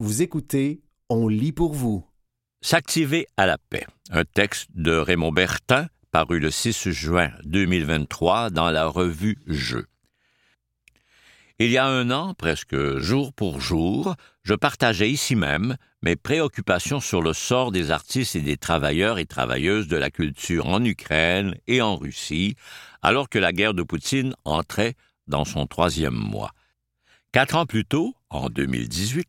Vous écoutez On lit pour vous. S'activer à la paix. Un texte de Raymond Bertin paru le 6 juin 2023 dans la revue Jeux. Il y a un an, presque jour pour jour, je partageais ici même mes préoccupations sur le sort des artistes et des travailleurs et travailleuses de la culture en Ukraine et en Russie, alors que la guerre de Poutine entrait dans son troisième mois. Quatre ans plus tôt, en 2018,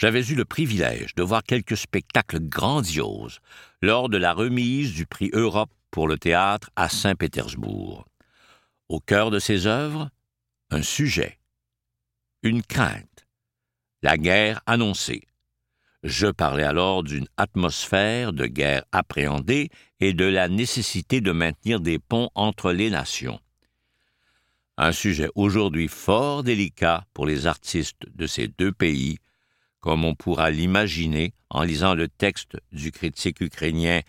j'avais eu le privilège de voir quelques spectacles grandioses lors de la remise du prix Europe pour le théâtre à Saint-Pétersbourg. Au cœur de ces œuvres, un sujet, une crainte, la guerre annoncée. Je parlais alors d'une atmosphère de guerre appréhendée et de la nécessité de maintenir des ponts entre les nations. Un sujet aujourd'hui fort délicat pour les artistes de ces deux pays, comme on pourra l'imaginer en lisant le texte du critique ukrainien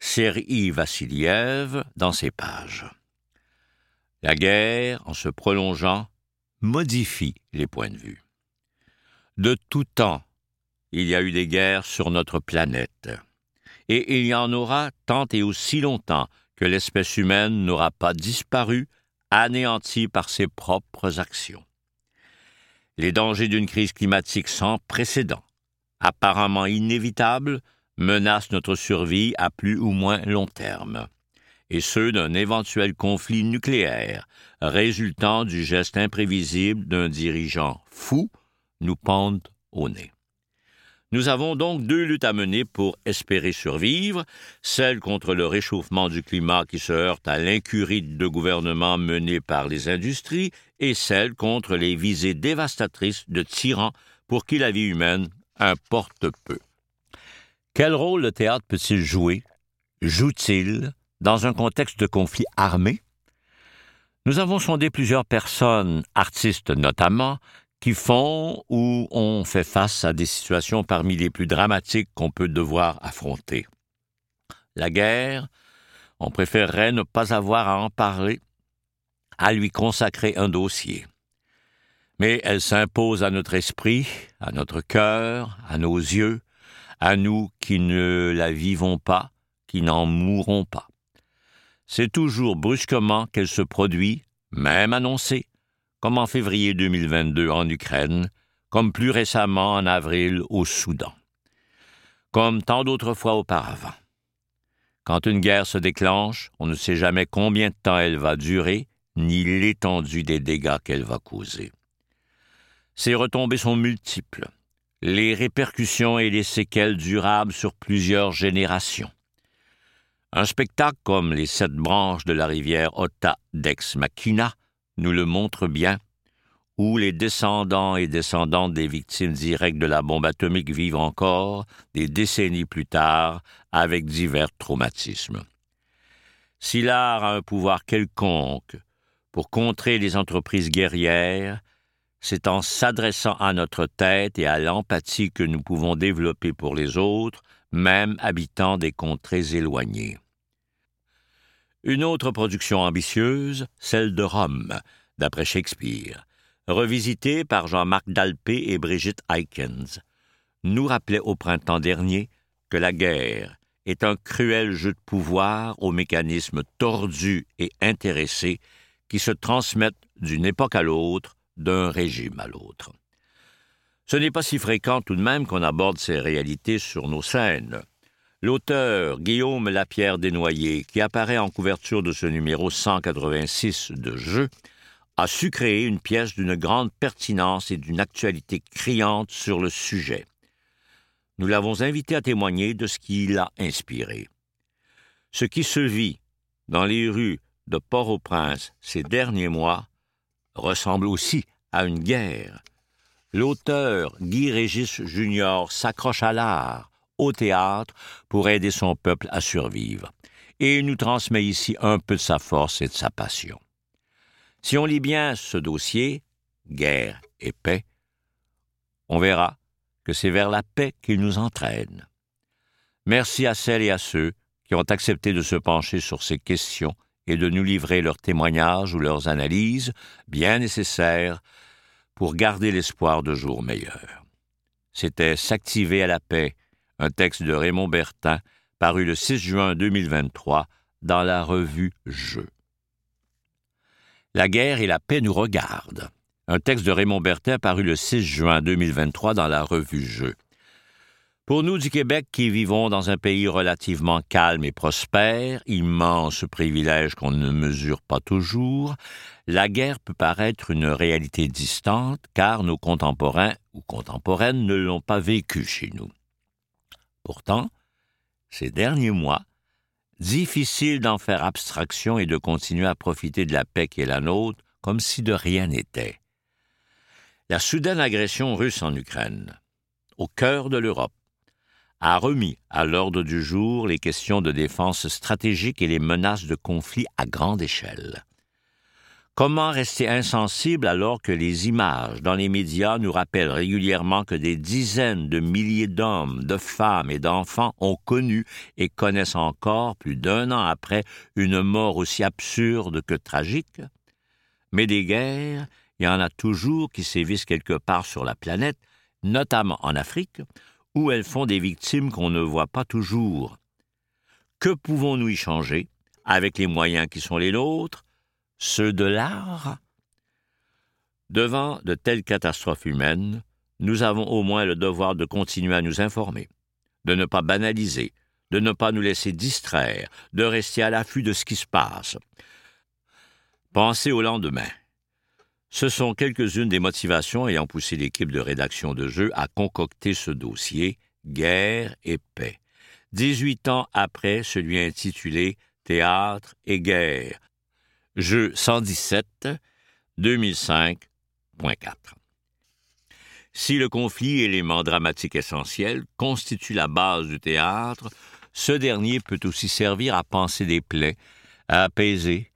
Serhiy Vassiliev dans ses pages. La guerre, en se prolongeant, modifie les points de vue. De tout temps, il y a eu des guerres sur notre planète, et il y en aura tant et aussi longtemps que l'espèce humaine n'aura pas disparu, anéantie par ses propres actions. Les dangers d'une crise climatique sans précédent, apparemment inévitable, menacent notre survie à plus ou moins long terme et ceux d'un éventuel conflit nucléaire résultant du geste imprévisible d'un dirigeant fou nous pendent au nez. Nous avons donc deux luttes à mener pour espérer survivre, celle contre le réchauffement du climat qui se heurte à l'incurie de gouvernements menés par les industries et celle contre les visées dévastatrices de tyrans pour qui la vie humaine importe peu. Quel rôle le théâtre peut-il jouer? Joue-t-il dans un contexte de conflit armé? Nous avons sondé plusieurs personnes, artistes notamment, qui font ou ont fait face à des situations parmi les plus dramatiques qu'on peut devoir affronter. La guerre, on préférerait ne pas avoir à en parler, à lui consacrer un dossier. Mais elle s'impose à notre esprit, à notre cœur, à nos yeux, à nous qui ne la vivons pas, qui n'en mourrons pas. C'est toujours brusquement qu'elle se produit, même annoncée, comme en février 2022 en Ukraine, comme plus récemment en avril au Soudan, comme tant d'autres fois auparavant. Quand une guerre se déclenche, on ne sait jamais combien de temps elle va durer, ni l'étendue des dégâts qu'elle va causer. Ses retombées sont multiples, les répercussions et les séquelles durables sur plusieurs générations. Un spectacle comme Les sept branches de la rivière Otta d'Ex Machina nous le montre bien, où les descendants et descendantes des victimes directes de la bombe atomique vivent encore, des décennies plus tard, avec divers traumatismes. Si l'art a un pouvoir quelconque pour contrer les entreprises guerrières, c'est en s'adressant à notre tête et à l'empathie que nous pouvons développer pour les autres même habitant des contrées éloignées. Une autre production ambitieuse, celle de Rome, d'après Shakespeare, revisitée par Jean-Marc Dalpé et Brigitte Eikens, nous rappelait au printemps dernier que la guerre est un cruel jeu de pouvoir aux mécanismes tordus et intéressés qui se transmettent d'une époque à l'autre, d'un régime à l'autre. Ce n'est pas si fréquent tout de même qu'on aborde ces réalités sur nos scènes. L'auteur Guillaume Lapierre Desnoyers, qui apparaît en couverture de ce numéro 186 de Jeu, a su créer une pièce d'une grande pertinence et d'une actualité criante sur le sujet. Nous l'avons invité à témoigner de ce qui l'a inspiré. Ce qui se vit dans les rues de Port-au-Prince ces derniers mois ressemble aussi à une guerre l'auteur Guy Régis Junior s'accroche à l'art, au théâtre, pour aider son peuple à survivre. Et il nous transmet ici un peu de sa force et de sa passion. Si on lit bien ce dossier, guerre et paix, on verra que c'est vers la paix qu'il nous entraîne. Merci à celles et à ceux qui ont accepté de se pencher sur ces questions et de nous livrer leurs témoignages ou leurs analyses, bien nécessaires, pour garder l'espoir de jours meilleurs. c'était S'activer à la paix, un texte de Raymond Bertin, paru le 6 juin 2023 dans la revue Jeux. La guerre et la paix nous regardent. Un texte de Raymond Bertin paru le 6 juin 2023 dans la revue Jeux. Pour nous du Québec qui vivons dans un pays relativement calme et prospère, immense privilège qu'on ne mesure pas toujours, la guerre peut paraître une réalité distante car nos contemporains ou contemporaines ne l'ont pas vécue chez nous. Pourtant, ces derniers mois, difficile d'en faire abstraction et de continuer à profiter de la paix qui est la nôtre comme si de rien n'était. La soudaine agression russe en Ukraine, au cœur de l'Europe, a remis à l'ordre du jour les questions de défense stratégique et les menaces de conflit à grande échelle. Comment rester insensible alors que les images dans les médias nous rappellent régulièrement que des dizaines de milliers d'hommes, de femmes et d'enfants ont connu et connaissent encore, plus d'un an après, une mort aussi absurde que tragique? Mais des guerres, il y en a toujours qui sévissent quelque part sur la planète, notamment en Afrique, où elles font des victimes qu'on ne voit pas toujours. Que pouvons-nous y changer avec les moyens qui sont les nôtres, ceux de l'art Devant de telles catastrophes humaines, nous avons au moins le devoir de continuer à nous informer, de ne pas banaliser, de ne pas nous laisser distraire, de rester à l'affût de ce qui se passe. Pensez au lendemain. Ce sont quelques-unes des motivations ayant poussé l'équipe de rédaction de jeu à concocter ce dossier Guerre et paix. Dix-huit ans après celui intitulé Théâtre et guerre. Jeu 117, 2005.4. Si le conflit, élément dramatique essentiel, constitue la base du théâtre, ce dernier peut aussi servir à penser des plaies, à apaiser,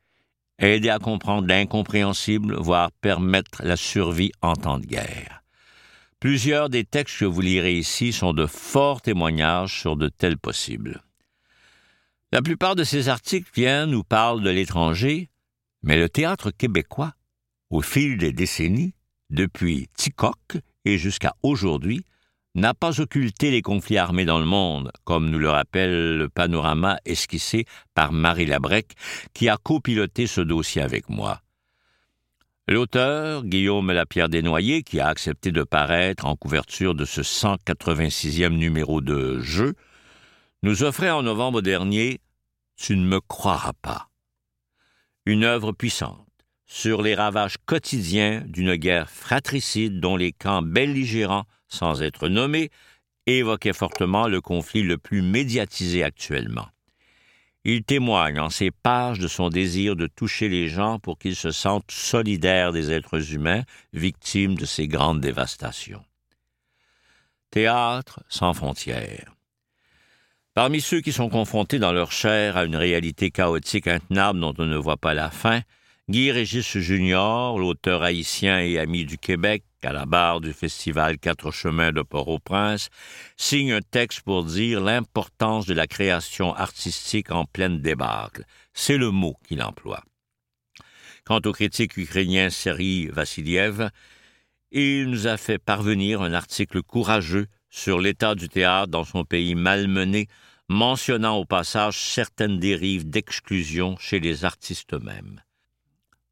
aider à comprendre l'incompréhensible, voire permettre la survie en temps de guerre. Plusieurs des textes que vous lirez ici sont de forts témoignages sur de tels possibles. La plupart de ces articles viennent nous parlent de l'étranger, mais le théâtre québécois, au fil des décennies, depuis Ticoc et jusqu'à aujourd'hui, n'a pas occulté les conflits armés dans le monde, comme nous le rappelle le panorama esquissé par Marie Labrec, qui a copiloté ce dossier avec moi. L'auteur, Guillaume Lapierre Desnoyers, qui a accepté de paraître en couverture de ce 186e numéro de Jeu, nous offrait en novembre dernier Tu ne me croiras pas. Une œuvre puissante sur les ravages quotidiens d'une guerre fratricide dont les camps belligérants sans être nommé, évoquait fortement le conflit le plus médiatisé actuellement. Il témoigne en ces pages de son désir de toucher les gens pour qu'ils se sentent solidaires des êtres humains victimes de ces grandes dévastations. Théâtre sans frontières. Parmi ceux qui sont confrontés dans leur chair à une réalité chaotique intenable dont on ne voit pas la fin, Guy Régis Junior, l'auteur haïtien et ami du Québec, à la barre du festival Quatre Chemins de Port-au-Prince, signe un texte pour dire l'importance de la création artistique en pleine débâcle. C'est le mot qu'il emploie. Quant au critique ukrainien Serhi Vassiliev, il nous a fait parvenir un article courageux sur l'état du théâtre dans son pays malmené, mentionnant au passage certaines dérives d'exclusion chez les artistes eux-mêmes.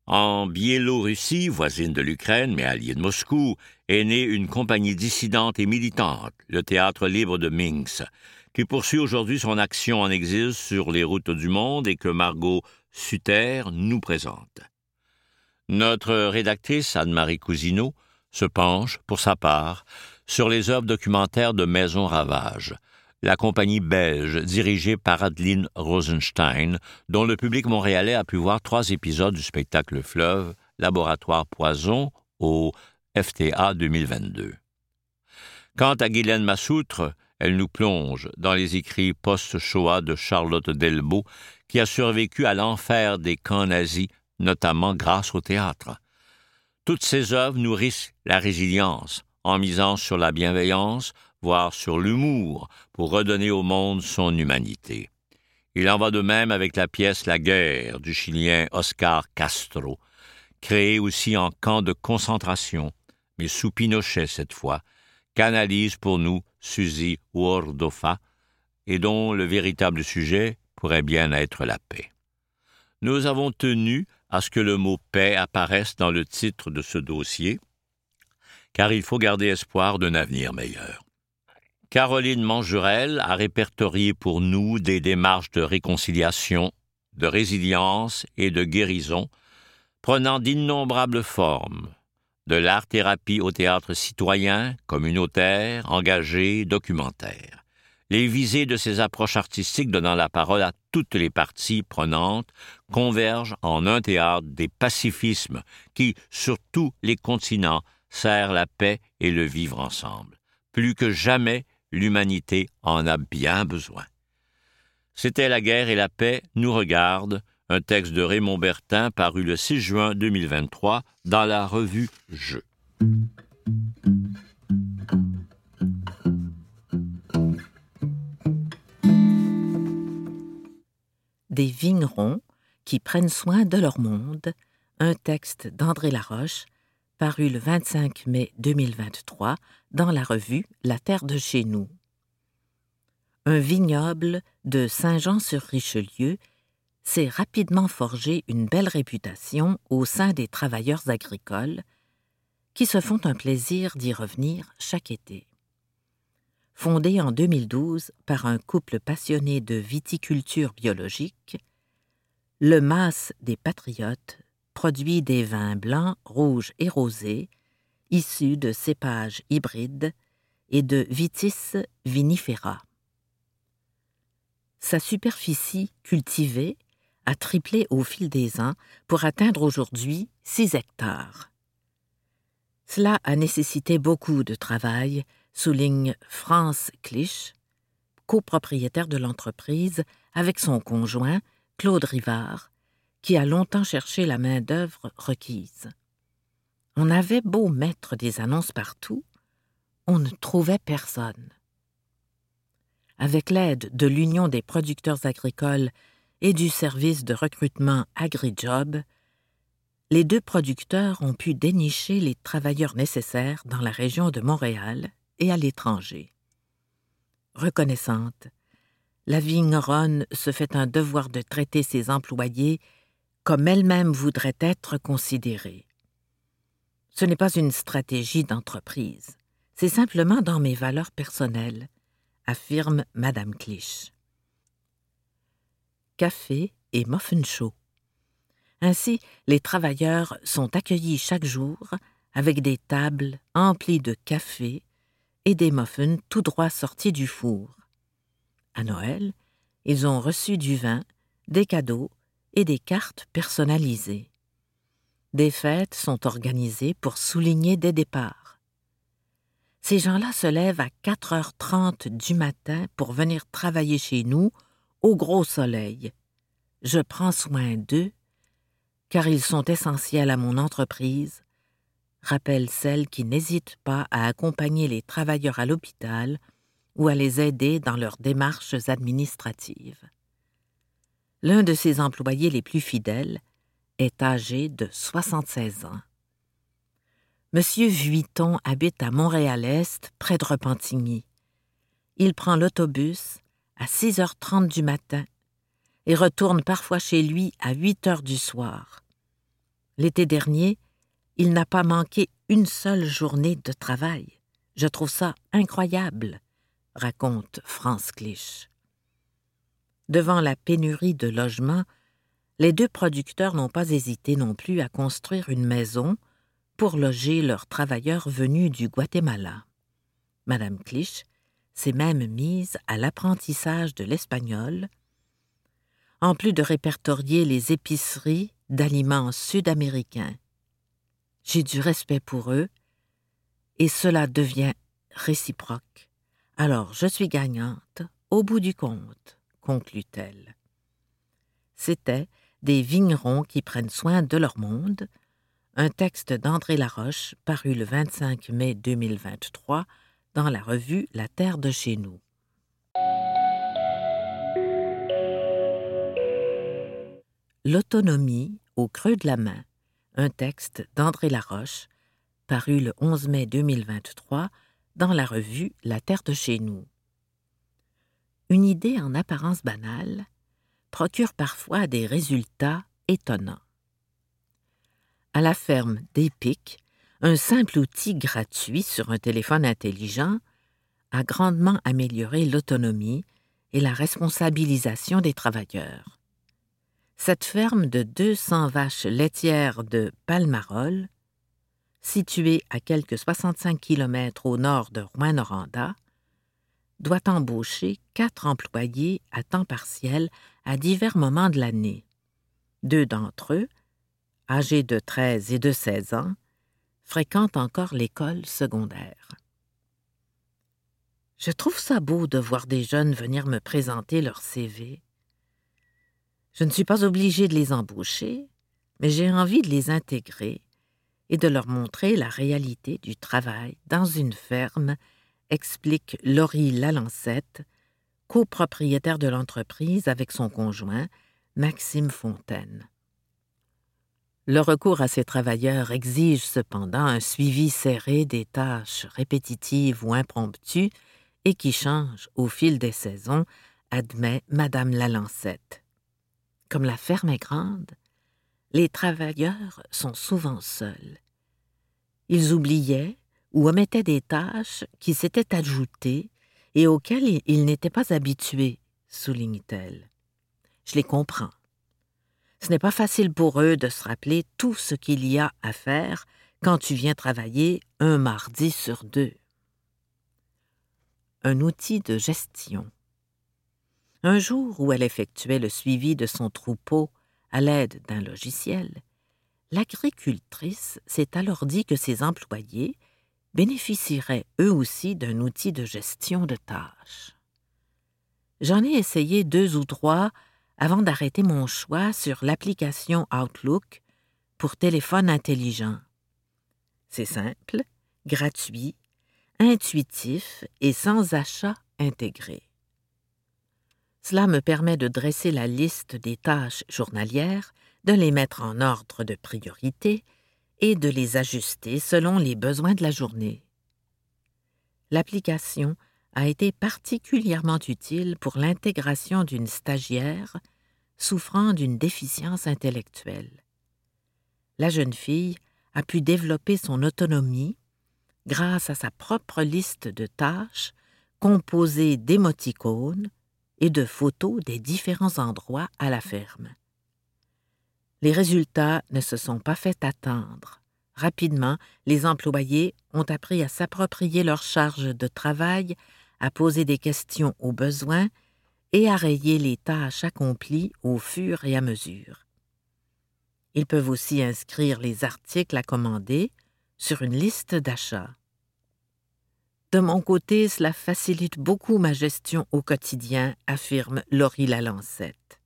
En Biélorussie, voisine de l'Ukraine mais alliée de Moscou, est née une compagnie dissidente et militante, le Théâtre libre de Minsk, qui poursuit aujourd'hui son action en exil sur les routes du monde et que Margot Sutter nous présente. Notre rédactrice Anne-Marie Cousineau se penche, pour sa part, sur les œuvres documentaires de Maison Ravage, la compagnie belge dirigée par Adeline Rosenstein, dont le public montréalais a pu voir trois épisodes du spectacle Fleuve, Laboratoire Poison, au FTA 2022. Quant à Guylaine Massoutre, elle nous plonge dans les écrits post-Shoah de Charlotte Delbo, qui a survécu à l'enfer des camps nazis, notamment grâce au théâtre. Toutes ces œuvres nourrissent la résilience, en misant sur la bienveillance, voire sur l'humour, pour redonner au monde son humanité. Il en va de même avec la pièce La guerre du Chilien Oscar Castro, créée aussi en camp de concentration, mais sous Pinochet cette fois, qu'analyse pour nous Suzy Wordofa et dont le véritable sujet pourrait bien être la paix. Nous avons tenu à ce que le mot paix apparaisse dans le titre de ce dossier, car il faut garder espoir d'un avenir meilleur. Caroline Mangerel a répertorié pour nous des démarches de réconciliation, de résilience et de guérison, prenant d'innombrables formes, de l'art-thérapie au théâtre citoyen, communautaire, engagé, documentaire. Les visées de ces approches artistiques donnant la parole à toutes les parties prenantes convergent en un théâtre des pacifismes qui, sur tous les continents, sert la paix et le vivre ensemble. Plus que jamais, l'humanité en a bien besoin. C'était La guerre et la paix nous regarde, un texte de Raymond Bertin paru le 6 juin 2023 dans la revue Je. Des vignerons qui prennent soin de leur monde, un texte d'André Laroche, paru le 25 mai 2023 dans la revue La Terre de chez nous. Un vignoble de Saint-Jean-sur-Richelieu s'est rapidement forgé une belle réputation au sein des travailleurs agricoles qui se font un plaisir d'y revenir chaque été. Fondé en 2012 par un couple passionné de viticulture biologique, le Mas des Patriotes produit des vins blancs, rouges et rosés issus de cépages hybrides et de Vitis vinifera. Sa superficie cultivée a triplé au fil des ans pour atteindre aujourd'hui 6 hectares. Cela a nécessité beaucoup de travail, souligne France Clich, copropriétaire de l'entreprise, avec son conjoint, Claude Rivard, qui a longtemps cherché la main-d'œuvre requise. On avait beau mettre des annonces partout, on ne trouvait personne. Avec l'aide de l'Union des producteurs agricoles et du service de recrutement AgriJob, les deux producteurs ont pu dénicher les travailleurs nécessaires dans la région de Montréal et à l'étranger. Reconnaissante, la vigneronne se fait un devoir de traiter ses employés comme elle-même voudrait être considérée. Ce n'est pas une stratégie d'entreprise, c'est simplement dans mes valeurs personnelles, affirme Madame Clich. Café et muffin chaud. Ainsi, les travailleurs sont accueillis chaque jour avec des tables emplies de café et des muffins tout droit sortis du four. À Noël, ils ont reçu du vin, des cadeaux et des cartes personnalisées. Des fêtes sont organisées pour souligner des départs. Ces gens-là se lèvent à 4h30 du matin pour venir travailler chez nous au gros soleil. Je prends soin d'eux car ils sont essentiels à mon entreprise, rappelle celle qui n'hésite pas à accompagner les travailleurs à l'hôpital ou à les aider dans leurs démarches administratives. L'un de ses employés les plus fidèles est âgé de 76 ans. Monsieur Vuitton habite à Montréal-Est, près de Repentigny. Il prend l'autobus à 6h30 du matin et retourne parfois chez lui à 8 heures du soir. L'été dernier, il n'a pas manqué une seule journée de travail. Je trouve ça incroyable, raconte France Clich. Devant la pénurie de logements, les deux producteurs n'ont pas hésité non plus à construire une maison pour loger leurs travailleurs venus du Guatemala. Madame Clich s'est même mise à l'apprentissage de l'espagnol, en plus de répertorier les épiceries d'aliments sud-américains. J'ai du respect pour eux, et cela devient réciproque. Alors je suis gagnante au bout du compte, conclut-elle. C'était Des vignerons qui prennent soin de leur monde, un texte d'André Laroche paru le 25 mai 2023 dans la revue La Terre de chez nous. L'autonomie au creux de la main, un texte d'André Laroche, paru le 11 mai 2023 dans la revue La Terre de chez nous. Une idée en apparence banale procure parfois des résultats étonnants. À la ferme d'Epic, un simple outil gratuit sur un téléphone intelligent a grandement amélioré l'autonomie et la responsabilisation des travailleurs. Cette ferme de 200 vaches laitières de Palmarol, située à quelques 65 km au nord de Rouen-Noranda, doit embaucher quatre employés à temps partiel à divers moments de l'année. Deux d'entre eux, âgés de 13 et de 16 ans, fréquentent encore l'école secondaire. Je trouve ça beau de voir des jeunes venir me présenter leur CV je ne suis pas obligée de les embaucher, mais j'ai envie de les intégrer et de leur montrer la réalité du travail dans une ferme, explique Laurie Lalancette, copropriétaire de l'entreprise avec son conjoint, Maxime Fontaine. Le recours à ces travailleurs exige cependant un suivi serré des tâches répétitives ou impromptues et qui changent au fil des saisons, admet Madame Lalancette. Comme la ferme est grande, les travailleurs sont souvent seuls. Ils oubliaient ou omettaient des tâches qui s'étaient ajoutées et auxquelles ils n'étaient pas habitués, souligne-t-elle. Je les comprends. Ce n'est pas facile pour eux de se rappeler tout ce qu'il y a à faire quand tu viens travailler un mardi sur deux. Un outil de gestion. Un jour où elle effectuait le suivi de son troupeau à l'aide d'un logiciel, l'agricultrice s'est alors dit que ses employés bénéficieraient eux aussi d'un outil de gestion de tâches. J'en ai essayé deux ou trois avant d'arrêter mon choix sur l'application Outlook pour téléphone intelligent. C'est simple, gratuit, intuitif et sans achat intégré. Cela me permet de dresser la liste des tâches journalières, de les mettre en ordre de priorité et de les ajuster selon les besoins de la journée. L'application a été particulièrement utile pour l'intégration d'une stagiaire souffrant d'une déficience intellectuelle. La jeune fille a pu développer son autonomie grâce à sa propre liste de tâches composée d'émoticônes, et de photos des différents endroits à la ferme. Les résultats ne se sont pas fait attendre. Rapidement, les employés ont appris à s'approprier leur charge de travail, à poser des questions aux besoins et à rayer les tâches accomplies au fur et à mesure. Ils peuvent aussi inscrire les articles à commander sur une liste d'achat. De mon côté, cela facilite beaucoup ma gestion au quotidien, affirme Laurie Lalancette.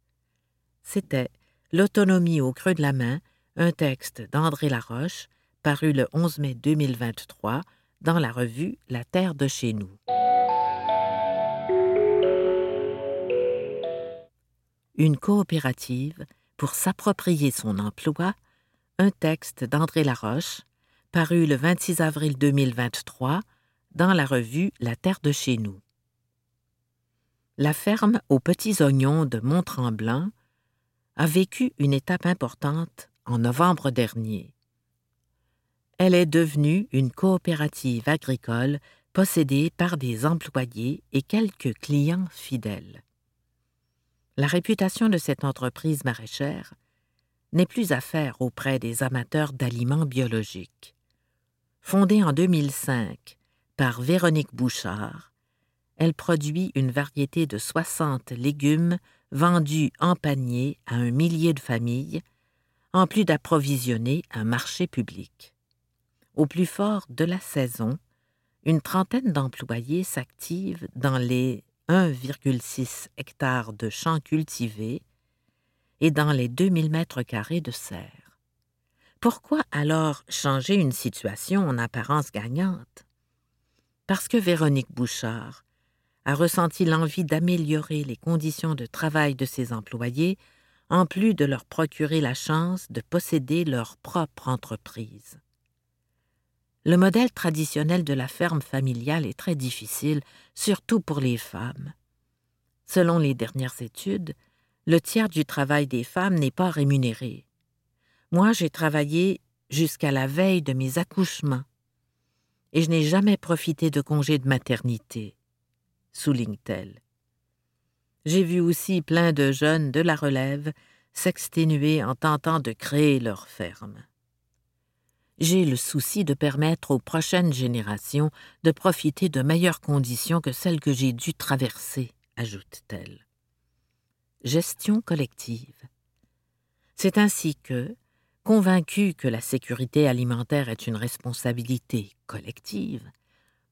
C'était L'autonomie au creux de la main, un texte d'André Laroche, paru le 11 mai 2023 dans la revue La Terre de chez nous. Une coopérative pour s'approprier son emploi, un texte d'André Laroche, paru le 26 avril 2023 dans la revue La Terre de chez nous. La ferme aux petits oignons de Mont-Tremblant a vécu une étape importante en novembre dernier. Elle est devenue une coopérative agricole possédée par des employés et quelques clients fidèles. La réputation de cette entreprise maraîchère n'est plus à faire auprès des amateurs d'aliments biologiques. Fondée en 2005 par Véronique Bouchard. Elle produit une variété de 60 légumes vendus en panier à un millier de familles, en plus d'approvisionner un marché public. Au plus fort de la saison, une trentaine d'employés s'activent dans les 1,6 hectares de champs cultivés et dans les 2000 mètres carrés de serre. Pourquoi alors changer une situation en apparence gagnante? Parce que Véronique Bouchard a ressenti l'envie d'améliorer les conditions de travail de ses employés, en plus de leur procurer la chance de posséder leur propre entreprise. le modèle traditionnel de la ferme familiale est très difficile, surtout pour les femmes. Selon les dernières études, le tiers du travail des femmes n'est pas rémunéré. Moi, j'ai travaillé jusqu'à la veille de mes accouchements, et je n'ai jamais profité de congé de maternité, souligne-t-elle. J'ai vu aussi plein de jeunes de la relève s'exténuer en tentant de créer leur ferme j'ai le souci de permettre aux prochaines générations de profiter de meilleures conditions que celles que j'ai dû traverser, ajoute-t-elle. Gestion collective. C'est ainsi que, convaincue que la sécurité alimentaire est une responsabilité collective,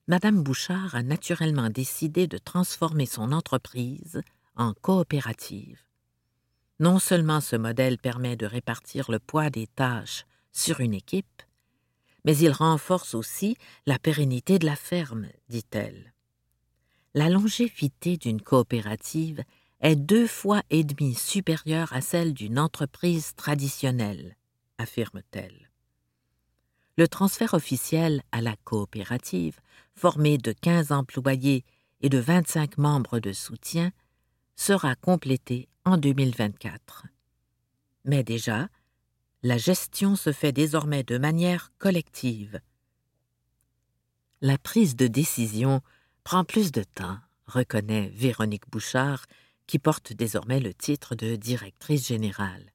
Madame Bouchard a naturellement décidé de transformer son entreprise en coopérative. Non seulement ce modèle permet de répartir le poids des tâches sur une équipe, mais il renforce aussi la pérennité de la ferme, dit-elle. La longévité d'une coopérative est deux fois et demi supérieure à celle d'une entreprise traditionnelle, affirme-t-elle. Le transfert officiel à la coopérative, formé de 15 employés et de 25 membres de soutien, sera complété en 2024. Mais déjà, la gestion se fait désormais de manière collective. La prise de décision prend plus de temps, reconnaît Véronique Bouchard, qui porte désormais le titre de directrice générale.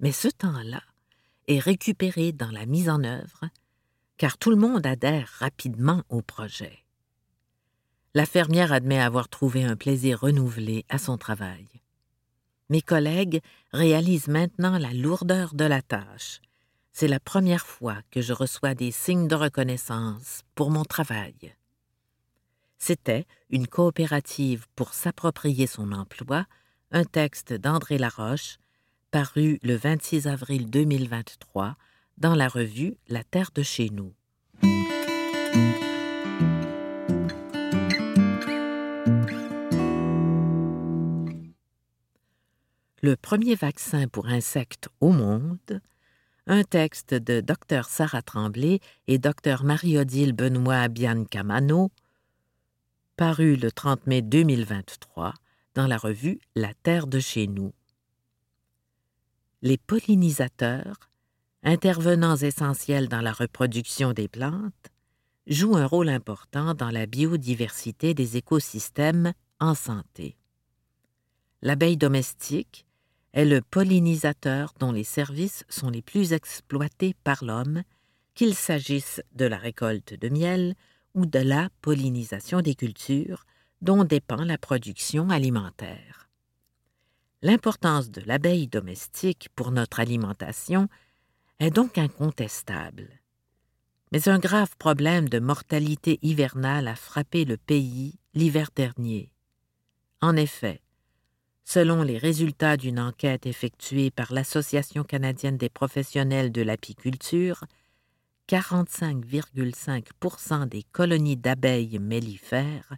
Mais ce temps-là est récupéré dans la mise en œuvre, car tout le monde adhère rapidement au projet. La fermière admet avoir trouvé un plaisir renouvelé à son travail. Mes collègues réalisent maintenant la lourdeur de la tâche. C'est la première fois que je reçois des signes de reconnaissance pour mon travail. C'était une coopérative pour s'approprier son emploi, un texte d'André Laroche, paru le 26 avril 2023 dans la revue La Terre de chez nous. Le premier vaccin pour insectes au monde, un texte de Dr Sarah Tremblay et Dr Marie-Odile Benoît Biancamano, paru le 30 mai 2023 dans la revue La Terre de chez nous. Les pollinisateurs, intervenants essentiels dans la reproduction des plantes, jouent un rôle important dans la biodiversité des écosystèmes en santé. L'abeille domestique, est le pollinisateur dont les services sont les plus exploités par l'homme, qu'il s'agisse de la récolte de miel ou de la pollinisation des cultures dont dépend la production alimentaire. L'importance de l'abeille domestique pour notre alimentation est donc incontestable. Mais un grave problème de mortalité hivernale a frappé le pays l'hiver dernier. En effet, Selon les résultats d'une enquête effectuée par l'Association canadienne des professionnels de l'apiculture, 45,5% des colonies d'abeilles mellifères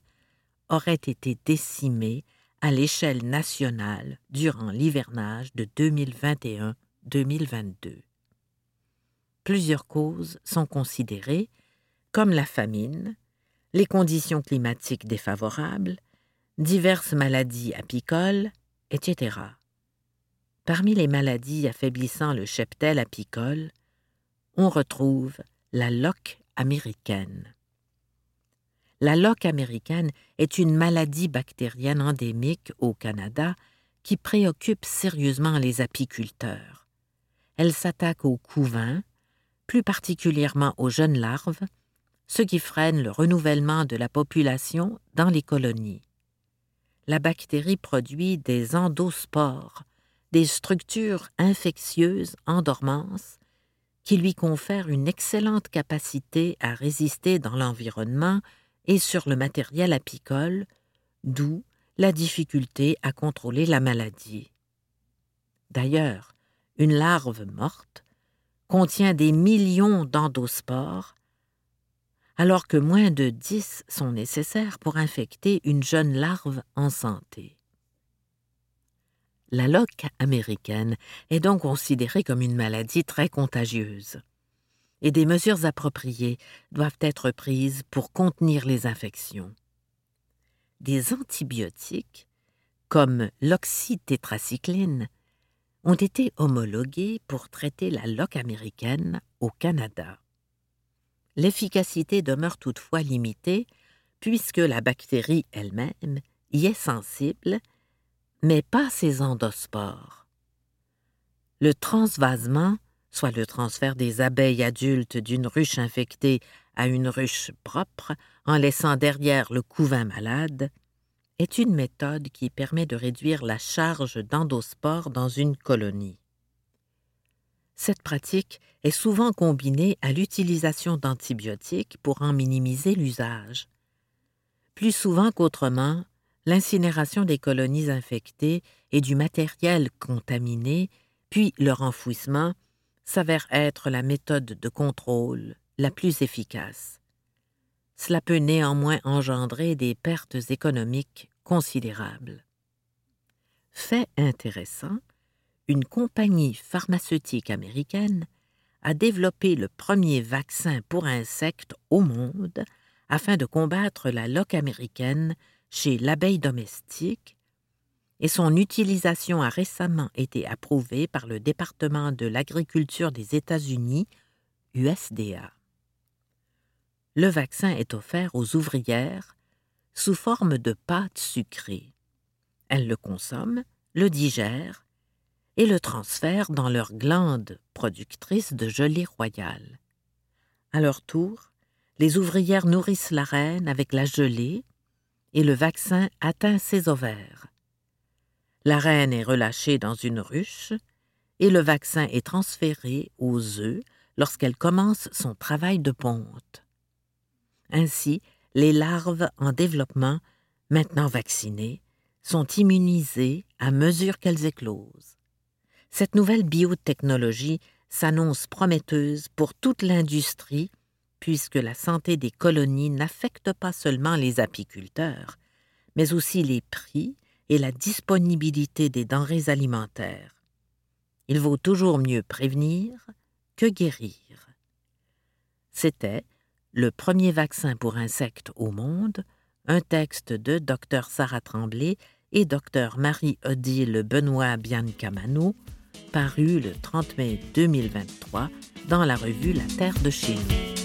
auraient été décimées à l'échelle nationale durant l'hivernage de 2021-2022. Plusieurs causes sont considérées, comme la famine, les conditions climatiques défavorables, diverses maladies apicoles, etc. Parmi les maladies affaiblissant le cheptel apicole, on retrouve la loque américaine. La loque américaine est une maladie bactérienne endémique au Canada qui préoccupe sérieusement les apiculteurs. Elle s'attaque aux couvains, plus particulièrement aux jeunes larves, ce qui freine le renouvellement de la population dans les colonies la bactérie produit des endospores, des structures infectieuses en dormance qui lui confèrent une excellente capacité à résister dans l'environnement et sur le matériel apicole, d'où la difficulté à contrôler la maladie. D'ailleurs, une larve morte contient des millions d'endospores alors que moins de dix sont nécessaires pour infecter une jeune larve en santé. La loque américaine est donc considérée comme une maladie très contagieuse. Et des mesures appropriées doivent être prises pour contenir les infections. Des antibiotiques, comme l'oxytétracycline, ont été homologués pour traiter la loque américaine au Canada. L'efficacité demeure toutefois limitée puisque la bactérie elle-même y est sensible, mais pas ses endospores. Le transvasement, soit le transfert des abeilles adultes d'une ruche infectée à une ruche propre en laissant derrière le couvain malade, est une méthode qui permet de réduire la charge d'endospores dans une colonie. Cette pratique est souvent combinée à l'utilisation d'antibiotiques pour en minimiser l'usage. Plus souvent qu'autrement, l'incinération des colonies infectées et du matériel contaminé, puis leur enfouissement, s'avère être la méthode de contrôle la plus efficace. Cela peut néanmoins engendrer des pertes économiques considérable. Fait intéressant, une compagnie pharmaceutique américaine a développé le premier vaccin pour insectes au monde afin de combattre la loque américaine chez l'abeille domestique et son utilisation a récemment été approuvée par le département de l'agriculture des États-Unis, USDA. Le vaccin est offert aux ouvrières sous forme de pâte sucrée. Elles le consomment, le digèrent et le transfèrent dans leurs glandes productrices de gelée royale. À leur tour, les ouvrières nourrissent la reine avec la gelée et le vaccin atteint ses ovaires. La reine est relâchée dans une ruche et le vaccin est transféré aux œufs lorsqu'elle commence son travail de ponte. Ainsi, les larves en développement, maintenant vaccinées, sont immunisées à mesure qu'elles éclosent. Cette nouvelle biotechnologie s'annonce prometteuse pour toute l'industrie, puisque la santé des colonies n'affecte pas seulement les apiculteurs, mais aussi les prix et la disponibilité des denrées alimentaires. Il vaut toujours mieux prévenir que guérir. C'était le premier vaccin pour insectes au monde, un texte de Dr Sarah Tremblay et Dr Marie-Odile Benoît Biancamano, paru le 30 mai 2023 dans la revue La Terre de nous.